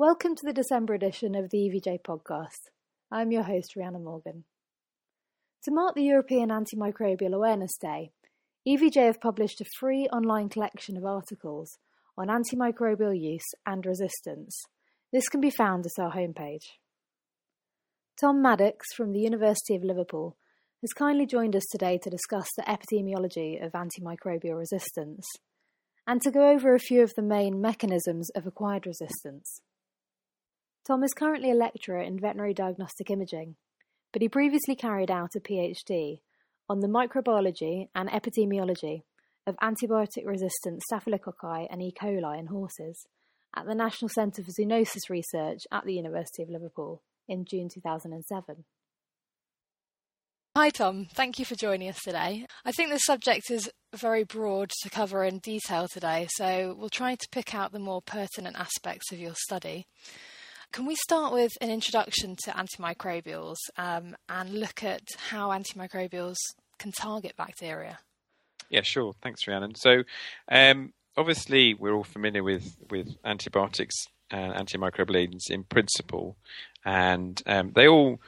Welcome to the December edition of the EVJ podcast. I'm your host, Rhiannon Morgan. To mark the European Antimicrobial Awareness Day, EVJ have published a free online collection of articles on antimicrobial use and resistance. This can be found at our homepage. Tom Maddox from the University of Liverpool has kindly joined us today to discuss the epidemiology of antimicrobial resistance and to go over a few of the main mechanisms of acquired resistance. Tom is currently a lecturer in veterinary diagnostic imaging, but he previously carried out a PhD on the microbiology and epidemiology of antibiotic resistant staphylococci and E. coli in horses at the National Centre for Zoonosis Research at the University of Liverpool in June 2007. Hi, Tom. Thank you for joining us today. I think this subject is very broad to cover in detail today, so we'll try to pick out the more pertinent aspects of your study. Can we start with an introduction to antimicrobials um, and look at how antimicrobials can target bacteria? Yeah, sure. Thanks, Rhiannon. So, um, obviously, we're all familiar with, with antibiotics and antimicrobial agents in principle, and um, they all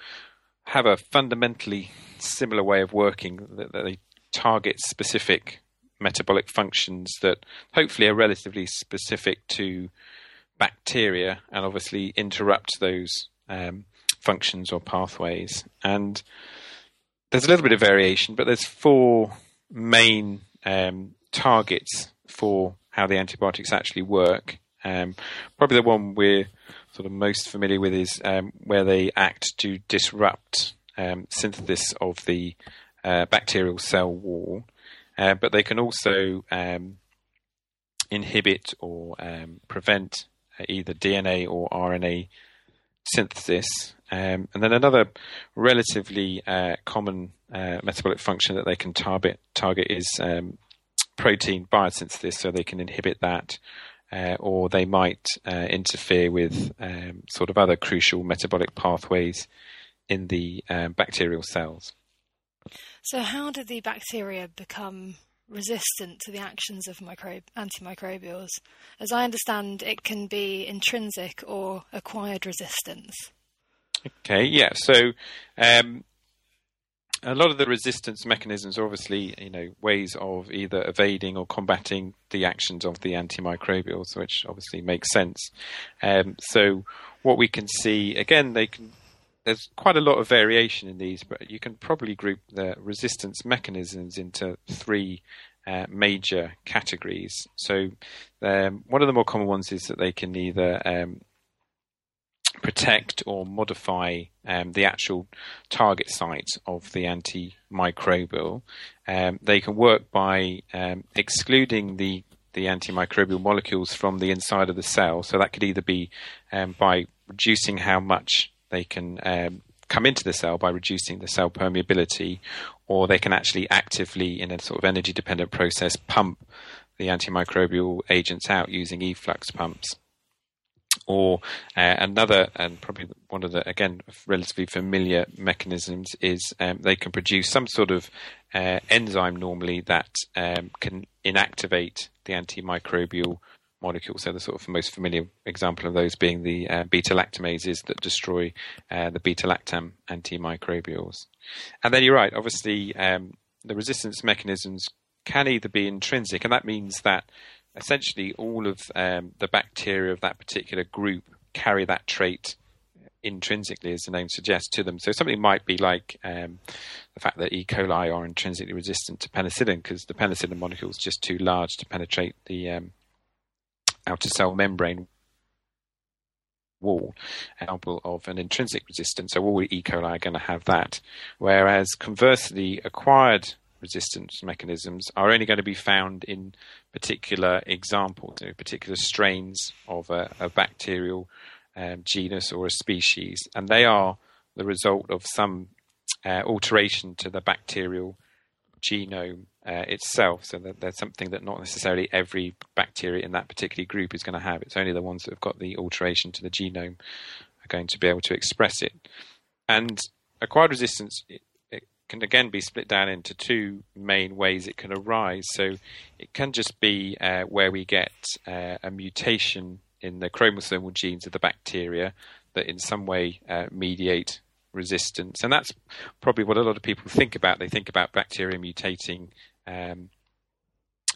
have a fundamentally similar way of working that, that they target specific metabolic functions that hopefully are relatively specific to bacteria and obviously interrupt those um, functions or pathways. And there's a little bit of variation, but there's four main um, targets for how the antibiotics actually work. Um, probably the one we're sort of most familiar with is um, where they act to disrupt um, synthesis of the uh, bacterial cell wall, uh, but they can also um, inhibit or um, prevent either DNA or RNA synthesis. Um, and then another relatively uh, common uh, metabolic function that they can target target is um, protein biosynthesis, so they can inhibit that, uh, or they might uh, interfere with um, sort of other crucial metabolic pathways in the um, bacterial cells. So, how did the bacteria become resistant to the actions of antimicrobials. As I understand, it can be intrinsic or acquired resistance. Okay, yeah. So um, a lot of the resistance mechanisms are obviously, you know, ways of either evading or combating the actions of the antimicrobials, which obviously makes sense. Um, so what we can see, again, they can there's quite a lot of variation in these, but you can probably group the resistance mechanisms into three uh, major categories. So, um, one of the more common ones is that they can either um, protect or modify um, the actual target site of the antimicrobial. Um, they can work by um, excluding the the antimicrobial molecules from the inside of the cell. So that could either be um, by reducing how much they can um, come into the cell by reducing the cell permeability, or they can actually actively, in a sort of energy dependent process, pump the antimicrobial agents out using efflux pumps. Or uh, another, and probably one of the again relatively familiar mechanisms is um, they can produce some sort of uh, enzyme normally that um, can inactivate the antimicrobial molecules. So the sort of most familiar example of those being the uh, beta lactamases that destroy uh, the beta lactam antimicrobials. And then you're right. Obviously, um, the resistance mechanisms can either be intrinsic, and that means that essentially all of um, the bacteria of that particular group carry that trait intrinsically, as the name suggests, to them. So something might be like um, the fact that E. coli are intrinsically resistant to penicillin because the penicillin molecule is just too large to penetrate the um, outer cell membrane wall, example of an intrinsic resistance. So all E. coli are going to have that. Whereas conversely, acquired resistance mechanisms are only going to be found in particular examples, you know, particular strains of a, a bacterial um, genus or a species, and they are the result of some uh, alteration to the bacterial genome uh, itself. So that there's something that not necessarily every bacteria in that particular group is going to have. It's only the ones that have got the alteration to the genome are going to be able to express it. And acquired resistance it, it can again be split down into two main ways it can arise. So it can just be uh, where we get uh, a mutation in the chromosomal genes of the bacteria that in some way uh, mediate resistance. And that's probably what a lot of people think about. They think about bacteria mutating. Um,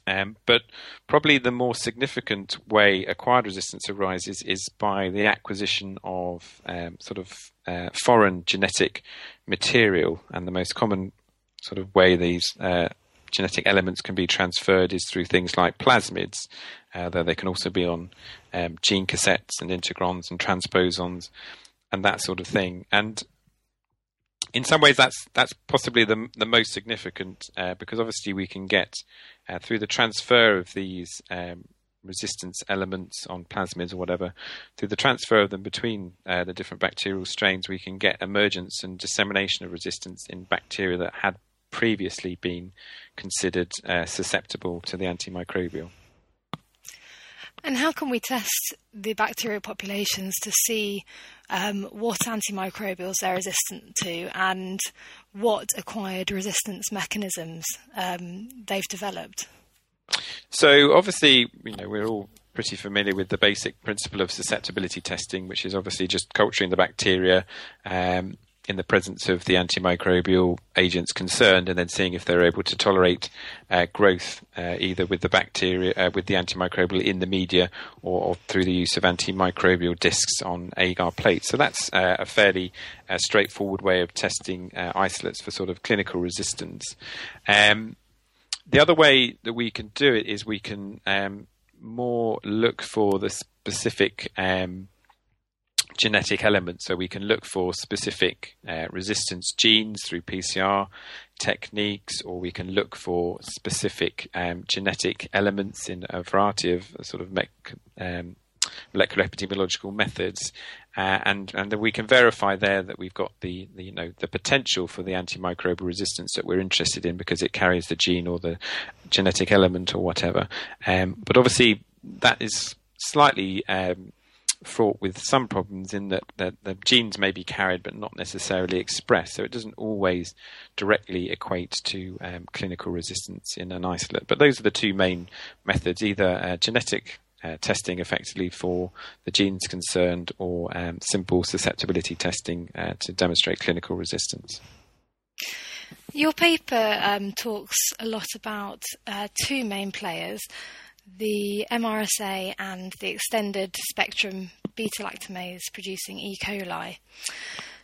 um, but probably the more significant way acquired resistance arises is by the acquisition of um, sort of uh, foreign genetic material. And the most common sort of way these uh, genetic elements can be transferred is through things like plasmids, uh, though they can also be on um, gene cassettes and integrons and transposons and that sort of thing. And in some ways, that's that's possibly the the most significant uh, because obviously we can get uh, through the transfer of these um, resistance elements on plasmids or whatever, through the transfer of them between uh, the different bacterial strains, we can get emergence and dissemination of resistance in bacteria that had previously been considered uh, susceptible to the antimicrobial. And how can we test the bacterial populations to see um, what antimicrobials they're resistant to and what acquired resistance mechanisms um, they've developed? So, obviously, you know, we're all pretty familiar with the basic principle of susceptibility testing, which is obviously just culturing the bacteria um, in the presence of the antimicrobial agents concerned, and then seeing if they're able to tolerate uh, growth uh, either with the bacteria, uh, with the antimicrobial in the media, or, or, through the use of antimicrobial discs on agar plates. So that's uh, a fairly uh, straightforward way of testing uh, isolates for sort of clinical resistance. Um, the other way that we can do it is we can um, more look for the specific um, genetic elements. So we can look for specific uh, resistance genes through PCR techniques, or we can look for specific um, genetic elements in a variety of sort of um, molecular epidemiological methods. Uh, and and then we can verify there that we've got the, the, you know the potential for the antimicrobial resistance that we're interested in because it carries the gene or the genetic element or whatever. Um, but obviously that is slightly um, fraught with some problems in that, that the genes may be carried but not necessarily expressed. So it doesn't always directly equate to um, clinical resistance in an isolate. But those are the two main methods either uh, genetic uh, testing effectively for the genes concerned or um, simple susceptibility testing uh, to demonstrate clinical resistance. Your paper um, talks a lot about uh, two main players the MRSA and the extended spectrum beta lactamase producing E. coli.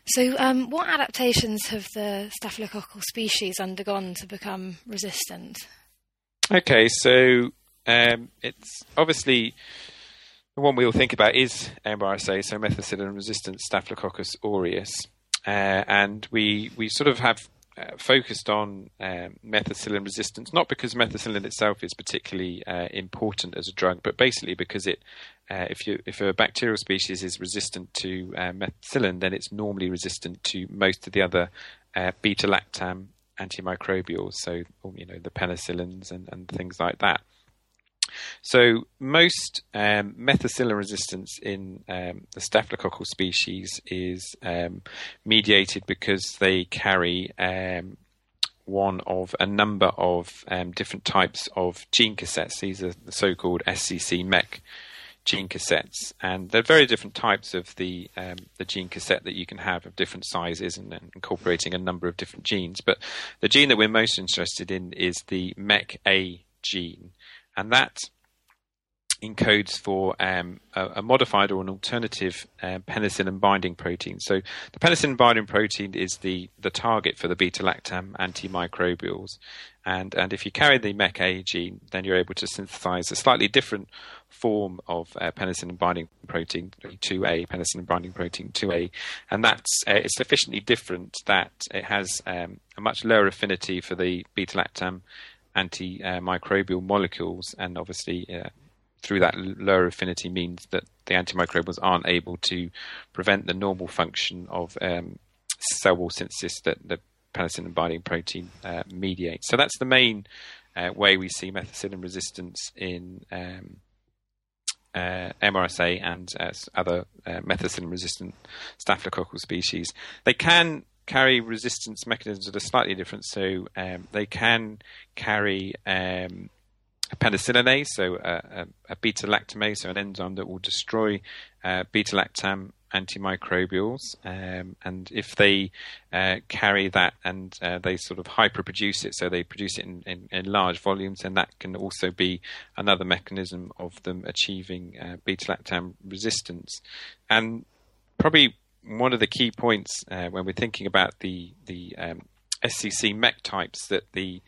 So, um, what adaptations have the staphylococcal species undergone to become resistant? Okay, so um, it's obviously the one we all think about is MRSA, so methicillin resistant Staphylococcus aureus. Uh, and we, we sort of have uh, focused on um, methicillin resistance, not because methicillin itself is particularly uh, important as a drug, but basically because it, uh, if you if a bacterial species is resistant to uh, methicillin, then it's normally resistant to most of the other uh, beta lactam antimicrobials, so you know the penicillins and, and things like that. So most um, methicillin resistance in um, the staphylococcal species is um, mediated because they carry um, one of a number of um, different types of gene cassettes. These are the so-called SCC MEC gene cassettes, and they're very different types of the um, the gene cassette that you can have of different sizes and, and, incorporating a number of different genes. But the gene that we're most interested in is the MEC-A gene, and that encodes for um, a, a, modified or an alternative uh, penicillin binding protein. So the penicillin binding protein is the, the target for the beta lactam antimicrobials. And, and if you carry the MEC-A gene, then you're able to synthesize a slightly different form of uh, penicillin binding protein, 2A, penicillin binding protein 2A. And that's uh, sufficiently different that it has um, a much lower affinity for the beta lactam antimicrobial molecules, and obviously uh, through that lower affinity means that the antimicrobials aren't able to prevent the normal function of um, cell wall synthesis that the penicillin binding protein uh, mediates. So that's the main uh, way we see methicillin resistance in um, uh, MRSA and uh, other uh, methicillin resistant staphylococcal species. They can carry resistance mechanisms that are slightly different. So um, they can carry um, a penicillinase, so a, a, a beta lactamase, so an enzyme that will destroy uh, beta lactam antimicrobials, um, and if they uh, carry that and uh, they sort of hyperproduce it, so they produce it in, in, in, large volumes, then that can also be another mechanism of them achieving uh, beta lactam resistance. And probably one of the key points uh, when we're thinking about the the um, SCC MEC types that the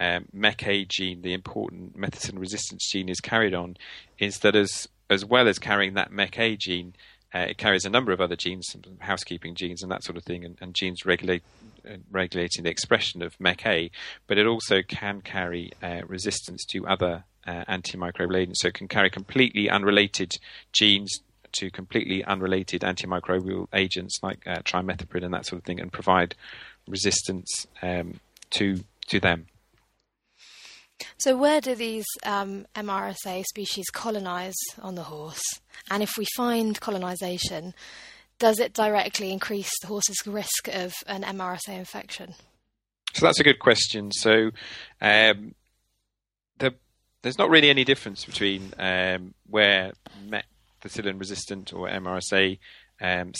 um, MECA gene, the important methicillin resistance gene, is carried on, is that as as well as carrying that MECA gene, uh, it carries a number of other genes, housekeeping genes and that sort of thing, and, and genes regulate, uh, regulating the expression of MECA, but it also can carry uh, resistance to other uh, antimicrobial agents. So it can carry completely unrelated genes to completely unrelated antimicrobial agents like uh, trimethoprim and that sort of thing, and provide resistance um, to to them. So, where do these um, MRSA species colonize on the horse? And if we find colonization, does it directly increase the horse's risk of an MRSA infection? So that's a good question. So um, the, there's not really any difference between um, where methicillin resistant or MRSA um,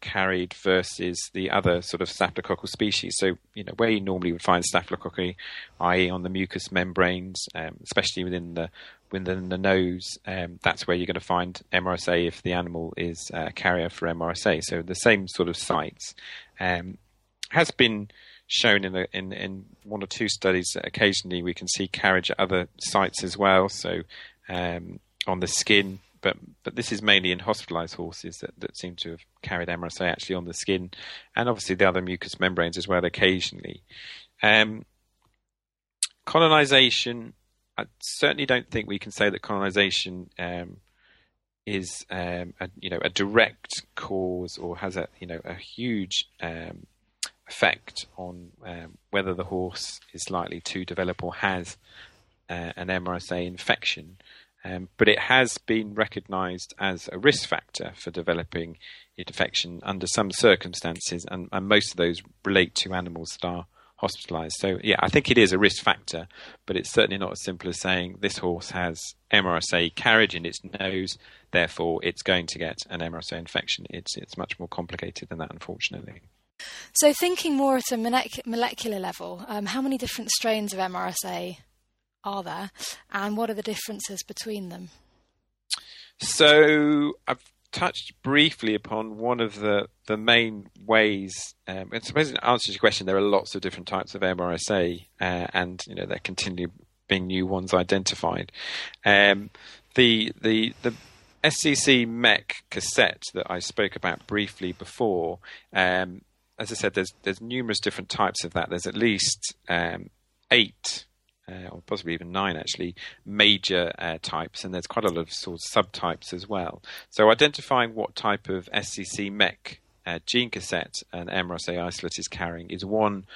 carried versus the other sort of staphylococcal species. So, you know, where you normally would find staphylococci, i.e., on the mucous membranes, um, especially within the within the nose, um, that's where you're going to find MRSA if the animal is a carrier for MRSA. So the same sort of sites um, has been shown in, in in one or two studies that occasionally we can see carriage at other sites as well. So um, on the skin, but but this is mainly in hospitalised horses that, that seem to have carried MRSA actually on the skin, and obviously the other mucous membranes as well occasionally. Um, colonization, I certainly don't think we can say that colonization um, is um, a, you know a direct cause or has a you know a huge um, effect on um, whether the horse is likely to develop or has uh, an MRSA infection. Um, but it has been recognised as a risk factor for developing infection under some circumstances, and, and most of those relate to animals that are hospitalised. So, yeah, I think it is a risk factor, but it's certainly not as simple as saying this horse has MRSA carriage in its nose, therefore it's going to get an MRSA infection. It's it's much more complicated than that, unfortunately. So, thinking more at a molecular level, um, how many different strains of MRSA are there, and what are the differences between them? So I've touched briefly upon one of the, the main ways, um, and suppose it answers your question. There are lots of different types of MRSA, uh, and you know there continue being new ones identified. Um, the the the SCC MEC cassette that I spoke about briefly before. Um, as I said, there's there's numerous different types of that. There's at least um, eight uh, or possibly even nine actually, major uh, types, and there's quite a lot of sort of subtypes as well. So identifying what type of SCC MEC uh, gene cassette an MRSA isolate is carrying is one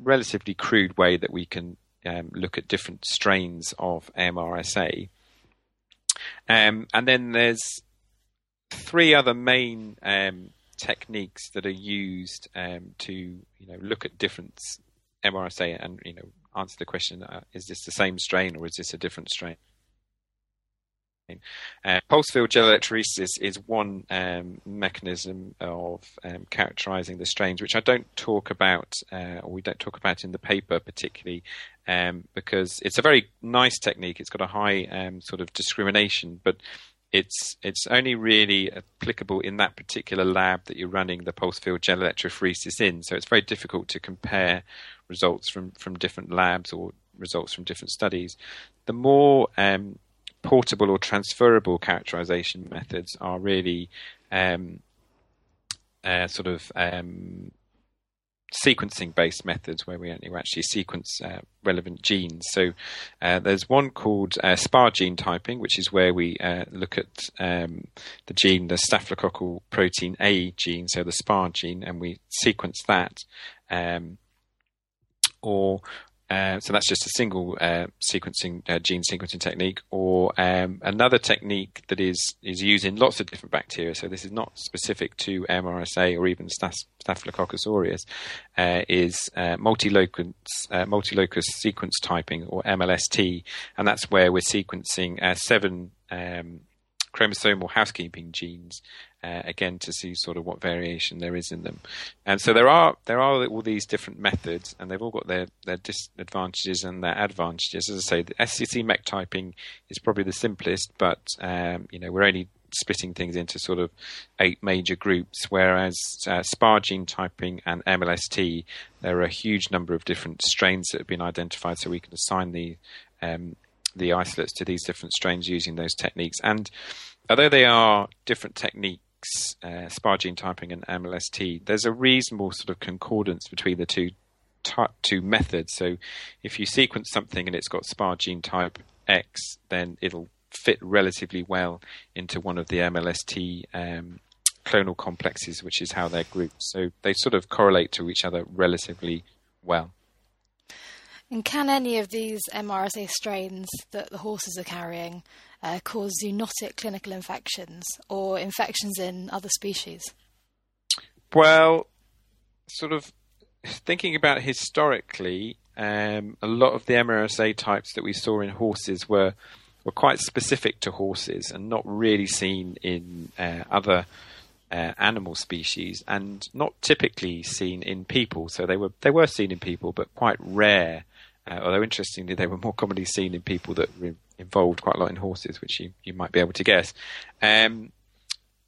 relatively crude way that we can um, look at different strains of MRSA. Um, and then there's three other main um, techniques that are used um, to you know look at different MRSA and you know answer the question: uh, Is this the same strain or is this a different strain? Uh, pulse field gel electrophoresis is one um, mechanism of um, characterizing the strains, which I don't talk about, uh, or we don't talk about in the paper particularly, um, because it's a very nice technique. It's got a high um, sort of discrimination, but it's it's only really applicable in that particular lab that you're running the pulse field gel electrophoresis in. So it's very difficult to compare results from, from different labs or results from different studies. The more um, portable or transferable characterization methods are really um, uh, sort of um, sequencing based methods where we actually sequence uh, relevant genes. So uh, there's one called uh, SPA gene typing, which is where we uh, look at um, the gene, the staphylococcal protein A gene, so the SPA gene, and we sequence that. Um, or uh, so that's just a single uh, sequencing uh, gene sequencing technique, or um, another technique that is is used in lots of different bacteria. So this is not specific to MRSA or even Staphylococcus aureus. Uh, is uh, multilocus uh, multilocus sequence typing or MLST, and that's where we're sequencing seven um, chromosomal housekeeping genes uh, again to see sort of what variation there is in them. And so there are there are all these different methods, and they've all got their their disadvantages and their advantages. As I say, the SCC MEC typing is probably the simplest, but um, you know we're only splitting things into sort of eight major groups, whereas uh, SPA gene typing and MLST, there are a huge number of different strains that have been identified, so we can assign the um, the isolates to these different strains using those techniques. And although they are different techniques, uh, SPA gene typing and MLST, there's a reasonable sort of concordance between the two two methods. So if you sequence something and it's got SPA gene type X, then it'll fit relatively well into one of the MLST um, clonal complexes, which is how they're grouped. So they sort of correlate to each other relatively well. And can any of these MRSA strains that the horses are carrying uh, cause zoonotic clinical infections or infections in other species? Well, sort of thinking about historically, um, a lot of the MRSA types that we saw in horses were were quite specific to horses and not really seen in uh, other uh, animal species and not typically seen in people. So they were they were seen in people, but quite rare uh, although interestingly, they were more commonly seen in people that were involved quite a lot in horses, which you, you might be able to guess. Um,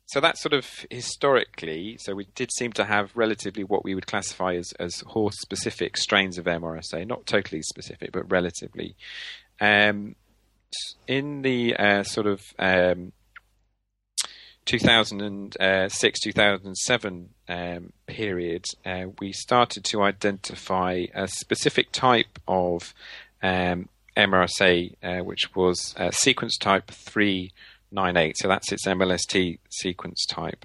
so that's sort of historically. So we did seem to have relatively what we would classify as, as horse-specific strains of MRSA, not totally specific, but relatively. Um, in the uh, sort of um, 2006 2007 um, period, uh, we started to identify a specific type of um, MRSA, uh, which was uh, sequence type 398. So that's its MLST sequence type.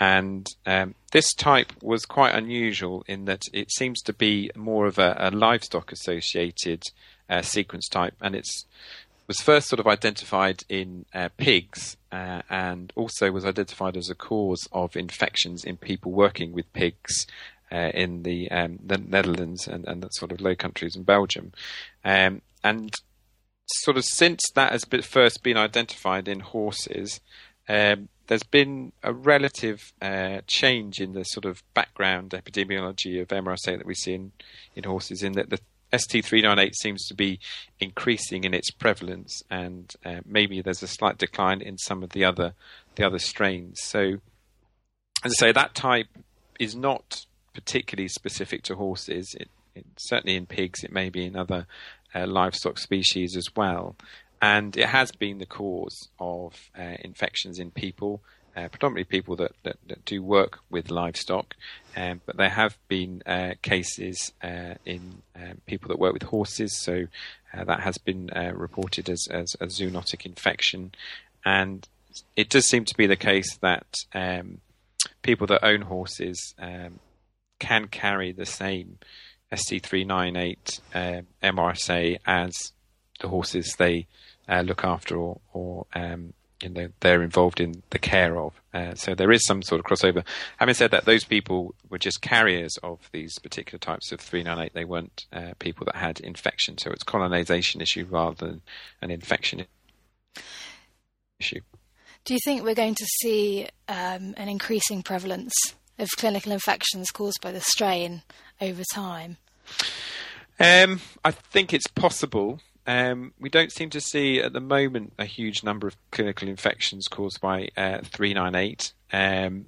And um, this type was quite unusual in that it seems to be more of a, a livestock associated uh, sequence type, and it was first sort of identified in uh, pigs uh, and also was identified as a cause of infections in people working with pigs uh, in the, um, the Netherlands and, and the sort of Low Countries and Belgium. Um, and sort of since that has been first been identified in horses, um, there's been a relative uh, change in the sort of background epidemiology of MRSA that we see in, in horses, in that the ST398 seems to be increasing in its prevalence, and uh, maybe there's a slight decline in some of the other the other strains. So, as I say, that type is not particularly specific to horses. It, it, certainly in pigs, it may be in other uh, livestock species as well, and it has been the cause of uh, infections in people uh, predominantly people that, that, that, do work with livestock, um, but there have been uh, cases uh, in um, people that work with horses, so uh, that has been reported as, as a zoonotic infection. And it does seem to be the case that um, people that own horses um, can carry the same ST398 uh, MRSA as the horses they look after or, or um, you know, they're involved in the care of. Uh, so there is some sort of crossover. Having said that, those people were just carriers of these particular types of 398. They weren't uh, people that had infection. So it's colonization issue rather than an infection issue. Do you think we're going to see um, an increasing prevalence of clinical infections caused by the strain over time? Um, I think it's possible. Um, we don't seem to see at the moment a huge number of clinical infections caused by uh, 398. Um,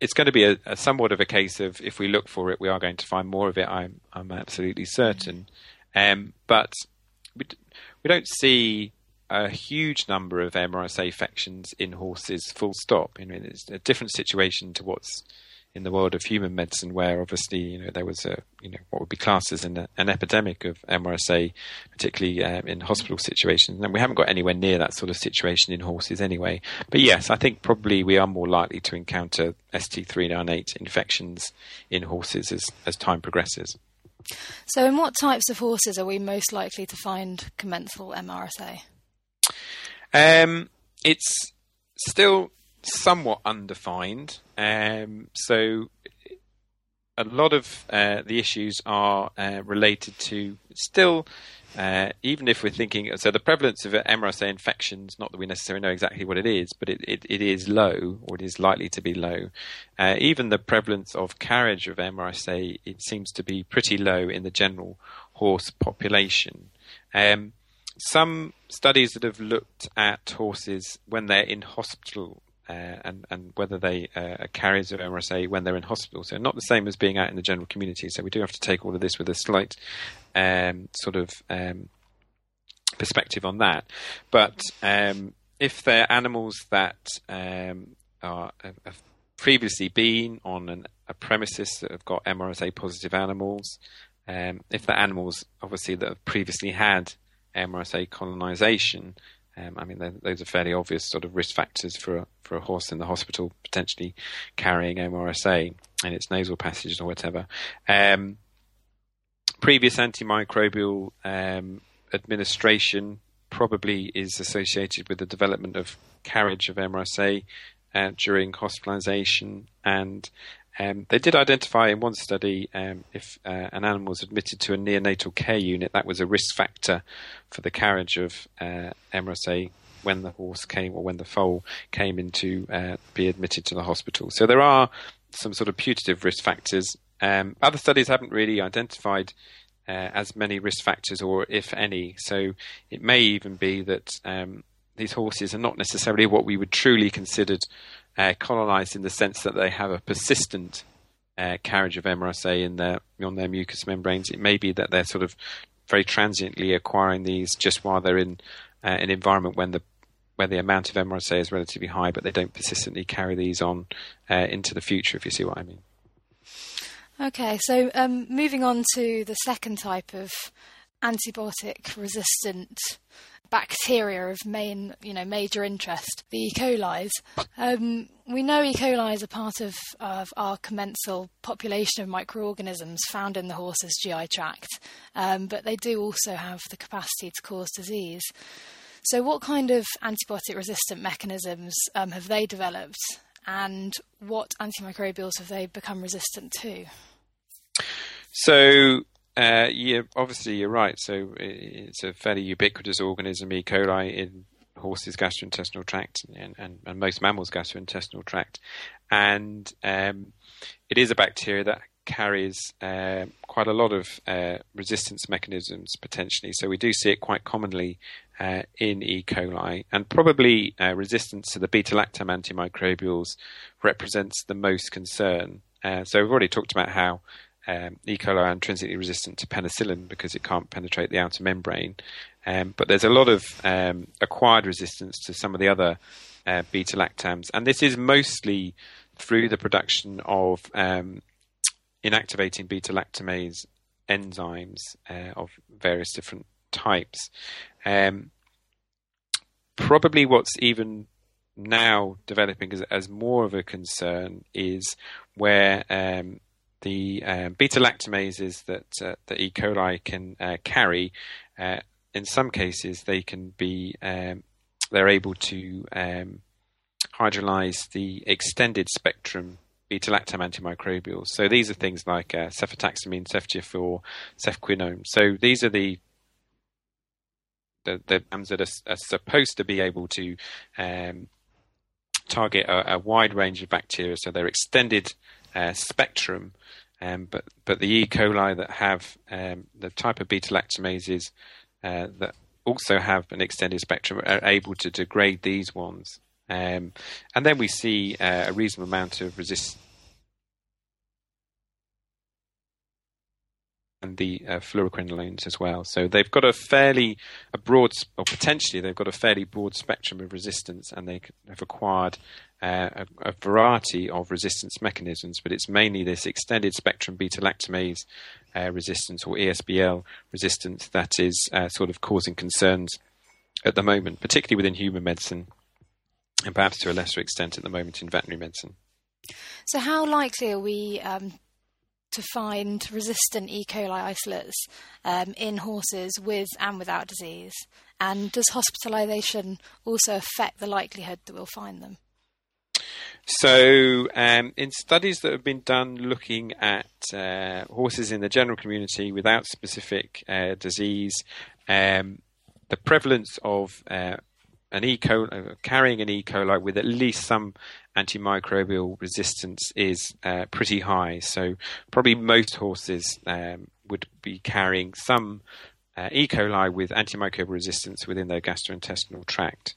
it's going to be a, a, somewhat of a case of if we look for it, we are going to find more of it. I'm, I'm absolutely certain. Um, but we, we don't see a huge number of MRSA infections in horses, full stop. I mean, it's a different situation to what's in the world of human medicine, where obviously you know there was a you know what would be classed as an, an epidemic of MRSA, particularly um, in hospital situations, and we haven't got anywhere near that sort of situation in horses anyway. But yes, I think probably we are more likely to encounter ST398 infections in horses as as time progresses. So, in what types of horses are we most likely to find commensal MRSA? Um, it's still somewhat undefined. Um, so, a lot of uh, the issues are uh, related to still uh, even if we're thinking, so the prevalence of MRSA infections, not that we necessarily know exactly what it is, but it, it, it is low, or it is likely to be low. Uh, even the prevalence of carriage of MRSA, it seems to be pretty low in the general horse population. Um, some studies that have looked at horses when they're in hospital uh, and, and whether they uh, are carriers of MRSA when they're in hospital. So not the same as being out in the general community. So we do have to take all of this with a slight um, sort of um, perspective on that. But um, if they're animals that um, are have previously been on an, a premises that have got MRSA positive animals, um, if they're animals obviously that have previously had MRSA colonization, um, I mean, those are fairly obvious sort of risk factors for a, for a horse in the hospital potentially carrying MRSA in its nasal passages or whatever. Um, previous antimicrobial um, administration probably is associated with the development of carriage of MRSA uh, during hospitalization and um, they did identify in one study um, if uh, an animal was admitted to a neonatal care unit, that was a risk factor for the carriage of uh, MRSA when the horse came or when the foal came in to uh, be admitted to the hospital. So there are some sort of putative risk factors. Um, other studies haven't really identified uh, as many risk factors, or if any. So it may even be that um, these horses are not necessarily what we would truly consider uh, colonized in the sense that they have a persistent uh, carriage of MRSA in their on their mucous membranes. It may be that they're sort of very transiently acquiring these just while they're in uh, an environment when the where the amount of MRSA is relatively high, but they don't persistently carry these on uh, into the future. If you see what I mean. Okay, so um, moving on to the second type of antibiotic resistant bacteria of main, you know, major interest, the E. coli. Um, we know E. coli is a part of, of our commensal population of microorganisms found in the horse's GI tract, um, but they do also have the capacity to cause disease. So, what kind of antibiotic resistant mechanisms um, have they developed, and what antimicrobials have they become resistant to? So, uh, yeah, obviously you're right. So it's a fairly ubiquitous organism, E. coli, in horses' gastrointestinal tract and, and, and most mammals' gastrointestinal tract, and um, it is a bacteria that carries uh, quite a lot of uh, resistance mechanisms potentially. So we do see it quite commonly uh, in E. coli, and probably uh, resistance to the beta lactam antimicrobials represents the most concern. Uh, so we've already talked about how um, E. coli are intrinsically resistant to penicillin because it can't penetrate the outer membrane. Um, but there's a lot of um, acquired resistance to some of the other uh, beta lactams, and this is mostly through the production of um, inactivating beta lactamase enzymes uh, of various different types. Um, probably what's even now developing as, as, more of a concern is where um, the um, beta lactamases that uh, the E. coli can uh, carry, uh, in some cases they can be um, they're able to um, hydrolyze the extended spectrum beta lactam antimicrobials. So these are things like uh, cefotaximine, ceftiofur, cefquinome. So these are the the, the that are, are, supposed to be able to um, target a, a, wide range of bacteria. So they're extended uh, spectrum um, but but the E. coli that have um, the type of beta lactamases uh, that also have an extended spectrum are able to degrade these ones, um, and then we see uh, a reasonable amount of resistance and the uh, fluoroquinolones as well. So they've got a fairly a broad, or potentially they've got a fairly broad spectrum of resistance, and they have acquired uh, a, a, variety of resistance mechanisms. But it's mainly this extended spectrum beta lactamase uh, resistance or ESBL resistance that is uh, sort of causing concerns at the moment, particularly within human medicine, and perhaps to a lesser extent at the moment in veterinary medicine. So, how likely are we um, to find resistant E. coli isolates um, in horses with and without disease? And does hospitalisation also affect the likelihood that we'll find them? So, um, in studies that have been done looking at uh, horses in the general community without specific uh, disease, um, the prevalence of uh, an E. coli, uh, carrying an E. coli with at least some antimicrobial resistance is uh, pretty high. So, probably most horses um, would be carrying some uh, E. coli with antimicrobial resistance within their gastrointestinal tract.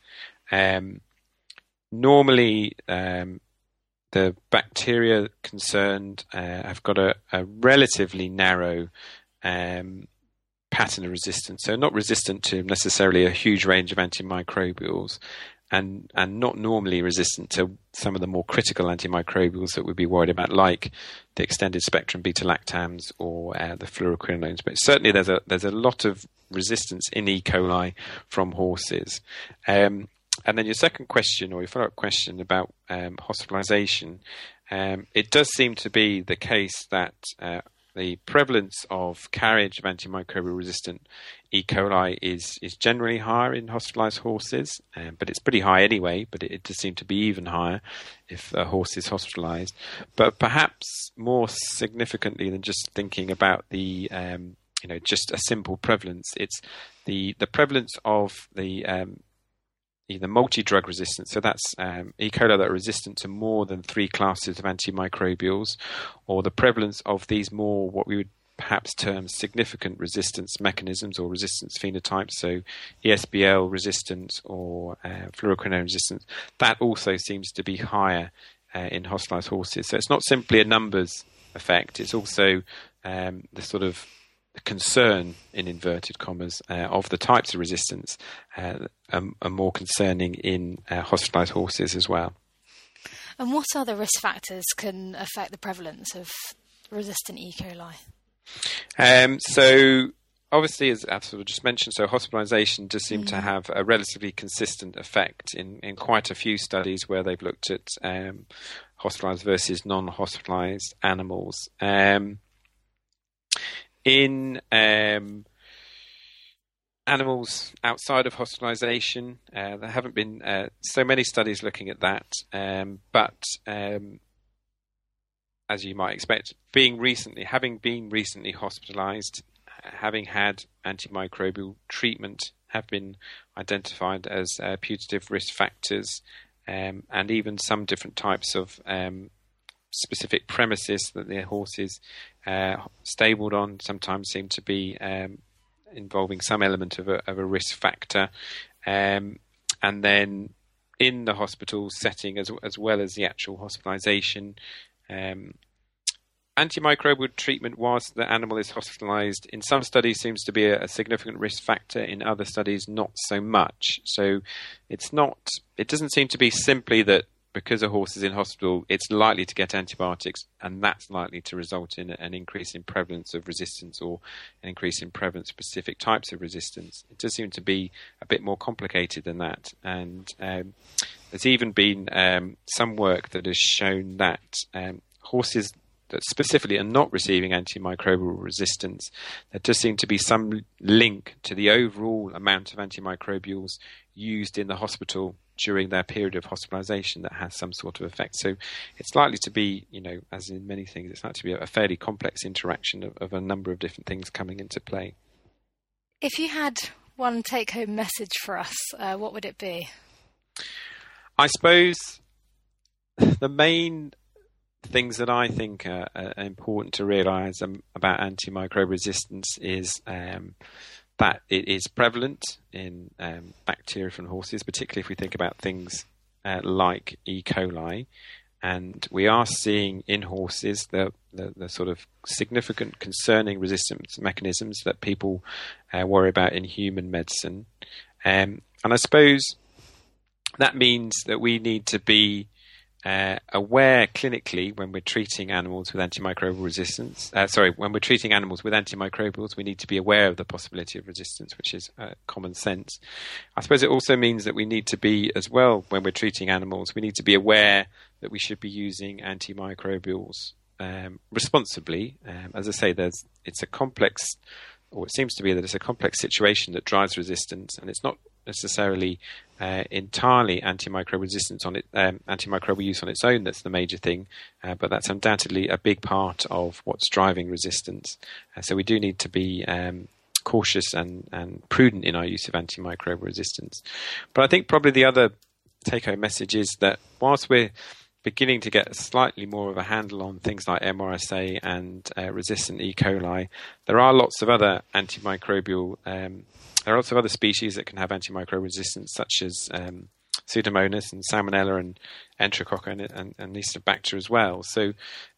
Um, normally, um, the bacteria concerned uh, have got a, a relatively narrow um, pattern of resistance, so not resistant to necessarily a huge range of antimicrobials, and and not normally resistant to some of the more critical antimicrobials that we'd be worried about, like the extended spectrum beta lactams or uh, the fluoroquinolones. But certainly, there's a there's a lot of resistance in E. coli from horses. Um, and then your second question, or your follow up question about um, hospitalisation, um, it does seem to be the case that uh, the prevalence of carriage of antimicrobial resistant E. coli is, is generally higher in hospitalised horses, um, but it's pretty high anyway. But it, it, does seem to be even higher if a horse is hospitalised. But perhaps more significantly than just thinking about the um, you know just a simple prevalence, it's the the prevalence of the either multi-drug resistant, so that's um, E. coli that are resistant to more than three classes of antimicrobials, or the prevalence of these more what we would perhaps term significant resistance mechanisms or resistance phenotypes, so ESBL resistance or uh, fluoroquinolone resistance, that also seems to be higher uh, in hospitalized horses. So it's not simply a numbers effect, it's also um, the sort of concern, in inverted commas, uh, of the types of resistance uh, are, are, more concerning in uh, hospitalized horses as well. And what other risk factors can affect the prevalence of resistant E. coli? Um, so, obviously, as I've just mentioned, so hospitalisation does seem mm. to have a relatively consistent effect in, in quite a few studies where they've looked at um, hospitalised versus non-hospitalised animals. Um, in um, animals outside of hospitalisation. Uh, there haven't been uh, so many studies looking at that, um, but um, as you might expect, being recently, having been recently hospitalised, having had antimicrobial treatment, have been identified as uh, putative risk factors, um, and even some different types of um, specific premises that their horses uh, stabled on sometimes seem to be um, involving some element of a, of a risk factor. Um, and then in the hospital setting, as, as well as the actual hospitalization, um, antimicrobial treatment whilst the animal is hospitalized in some studies seems to be a, a, significant risk factor in other studies not so much so it's not it doesn't seem to be simply that because a horse is in hospital, it's likely to get antibiotics, and that's likely to result in an increase in prevalence of resistance or an increase in prevalence of specific types of resistance. It does seem to be a bit more complicated than that, and um, there's even been um, some work that has shown that um, horses that specifically are not receiving antimicrobial resistance, there does seem to be some link to the overall amount of antimicrobials used in the hospital during their period of hospitalization that has some sort of effect. So it's likely to be, you know, as in many things, it's likely to be a fairly complex interaction of, of a number of different things coming into play. If you had one take home message for us, uh, what would it be? I suppose the main things that I think are, are important to realise um, about antimicrobial resistance is um, that it is prevalent in um, bacteria from horses, particularly if we think about things uh, like E. coli. And we are seeing in horses the, the, the, sort of significant concerning resistance mechanisms that people uh, worry about in human medicine. Um, and I suppose that means that we need to be uh, aware clinically when we're treating animals with antimicrobial resistance. Uh, sorry, when we're treating animals with antimicrobials, we need to be aware of the possibility of resistance, which is uh, common sense. I suppose it also means that we need to be, as well, when we're treating animals, we need to be aware that we should be using antimicrobials um, responsibly. Um, as I say, there's it's a complex, or it seems to be that it's a complex situation that drives resistance, and it's not necessarily uh, entirely antimicrobial resistance on it, um, antimicrobial use on its own that's the major thing, uh, but that's undoubtedly a big part of what's driving resistance. Uh, so we do need to be um, cautious and, and prudent in our use of antimicrobial resistance. But I think probably the other take home message is that whilst we're beginning to get slightly more of a handle on things like MRSA and uh, resistant E. coli, there are lots of other antimicrobial, um, there are lots of other species that can have antimicrobial resistance, such as um, Pseudomonas and Salmonella and Enterococcus and, and, and Acinetobacter as well. So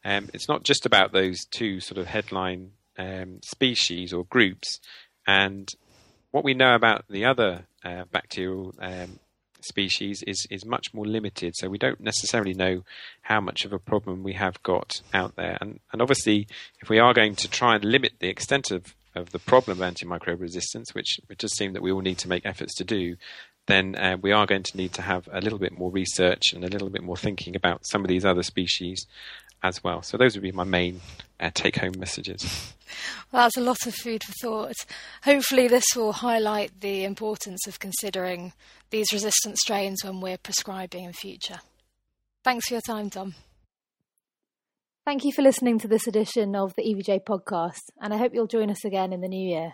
um, it's not just about those two sort of headline um, species or groups. And what we know about the other uh, bacterial um, species is is much more limited. So we don't necessarily know how much of a problem we have got out there. And and obviously, if we are going to try and limit the extent of of the problem of antimicrobial resistance, which it does seem that we all need to make efforts to do, then uh, we are going to need to have a little bit more research and a little bit more thinking about some of these other species as well. So those would be my main uh, take home messages. Well, that's a lot of food for thought. Hopefully, this will highlight the importance of considering these resistant strains when we're prescribing in future. Thanks for your time, Tom. Thank you for listening to this edition of the EVJ podcast, and I hope you'll join us again in the new year.